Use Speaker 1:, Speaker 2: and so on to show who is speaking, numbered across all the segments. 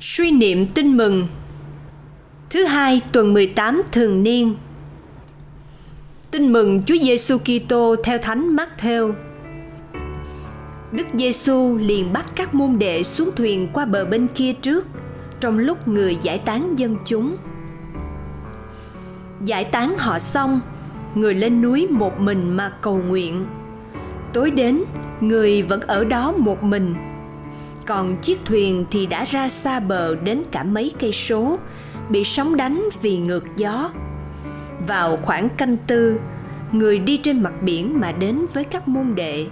Speaker 1: Suy niệm tin mừng Thứ hai tuần 18 thường niên Tin mừng Chúa Giêsu Kitô theo Thánh Matthew. Đức Giêsu liền bắt các môn đệ xuống thuyền qua bờ bên kia trước, trong lúc người giải tán dân chúng. Giải tán họ xong, người lên núi một mình mà cầu nguyện. Tối đến, người vẫn ở đó một mình còn chiếc thuyền thì đã ra xa bờ đến cả mấy cây số, bị sóng đánh vì ngược gió. Vào khoảng canh tư, người đi trên mặt biển mà đến với các môn đệ.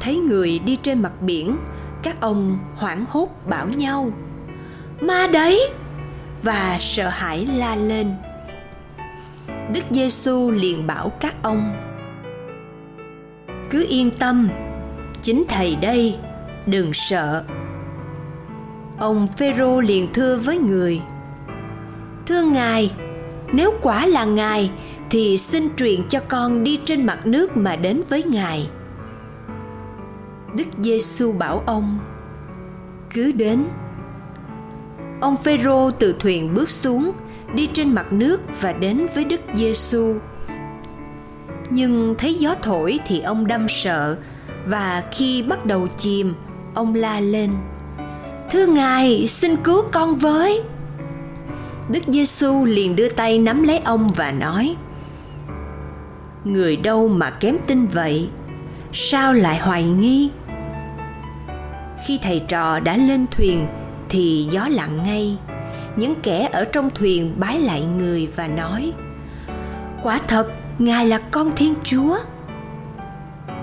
Speaker 1: Thấy người đi trên mặt biển, các ông hoảng hốt bảo nhau, ma đấy! và sợ hãi la lên. Đức giêsu liền bảo các ông, cứ yên tâm, chính thầy đây đừng sợ. Ông phêrô liền thưa với người, thưa ngài, nếu quả là ngài thì xin truyền cho con đi trên mặt nước mà đến với ngài. Đức giêsu bảo ông, cứ đến. Ông phêrô từ thuyền bước xuống, đi trên mặt nước và đến với đức giêsu. Nhưng thấy gió thổi thì ông đâm sợ và khi bắt đầu chìm ông la lên. Thưa ngài, xin cứu con với. Đức giêsu liền đưa tay nắm lấy ông và nói, người đâu mà kém tin vậy? Sao lại hoài nghi? Khi thầy trò đã lên thuyền, thì gió lặng ngay. Những kẻ ở trong thuyền bái lại người và nói, quả thật, ngài là con thiên chúa.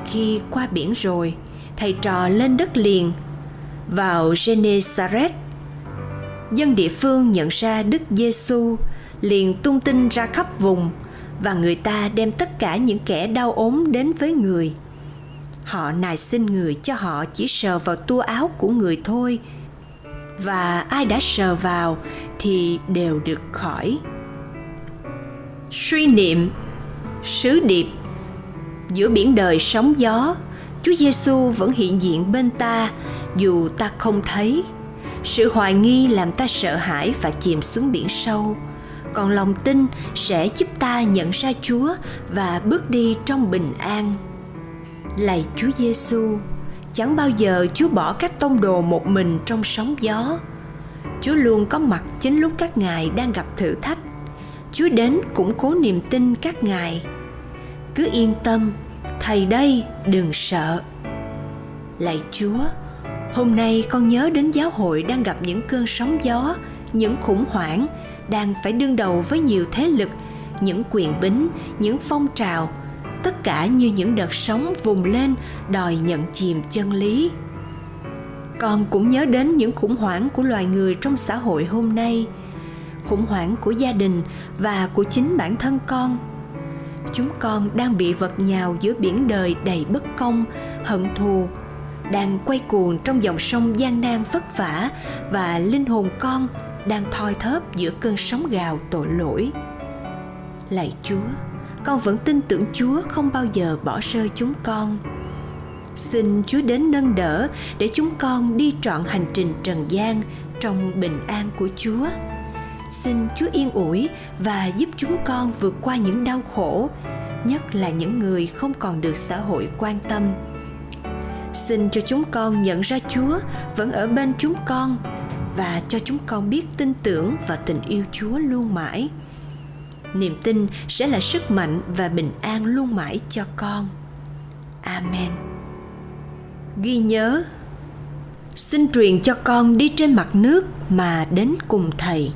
Speaker 1: Khi qua biển rồi thầy trò lên đất liền, vào Genesaret. Dân địa phương nhận ra Đức Giêsu liền tung tin ra khắp vùng, và người ta đem tất cả những kẻ đau ốm đến với người. Họ nài xin người cho họ chỉ sờ vào tua áo của người thôi, và ai đã sờ vào thì đều được khỏi. Suy niệm, Sứ điệp, Giữa biển đời sóng gió Chúa Giêsu vẫn hiện diện bên ta dù ta không thấy. Sự hoài nghi làm ta sợ hãi và chìm xuống biển sâu. Còn lòng tin sẽ giúp ta nhận ra Chúa và bước đi trong bình an. Lạy Chúa Giêsu, chẳng bao giờ Chúa bỏ các tông đồ một mình trong sóng gió. Chúa luôn có mặt chính lúc các ngài đang gặp thử thách. Chúa đến củng cố niềm tin các ngài. Cứ yên tâm, thầy đây, đừng sợ. Lạy chúa, hôm nay con nhớ đến giáo hội đang gặp những cơn sóng gió, những khủng hoảng, đang phải đương đầu với nhiều thế lực, những quyền bính, những phong trào, tất cả như những đợt sóng vùng lên đòi nhận chìm chân lý. Con cũng nhớ đến những khủng hoảng của loài người trong xã hội hôm nay, khủng hoảng của gia đình và của chính bản thân con chúng con đang bị vật nhào giữa biển đời đầy bất công, hận thù, đang quay cuồng trong dòng sông gian nan vất vả và linh hồn con đang thoi thóp giữa cơn sóng gào tội lỗi. Lạy chúa, con vẫn tin tưởng chúa không bao giờ bỏ rơi chúng con. Xin chúa đến nâng đỡ để chúng con đi trọn hành trình trần gian trong bình an của chúa xin Chúa yên ủi và giúp chúng con vượt qua những đau khổ, nhất là những người không còn được xã hội quan tâm. Xin cho chúng con nhận ra Chúa vẫn ở bên chúng con và cho chúng con biết tin tưởng và tình yêu Chúa luôn mãi. Niềm tin sẽ là sức mạnh và bình an luôn mãi cho con. Amen. Ghi nhớ, xin truyền cho con đi trên mặt nước mà đến cùng thầy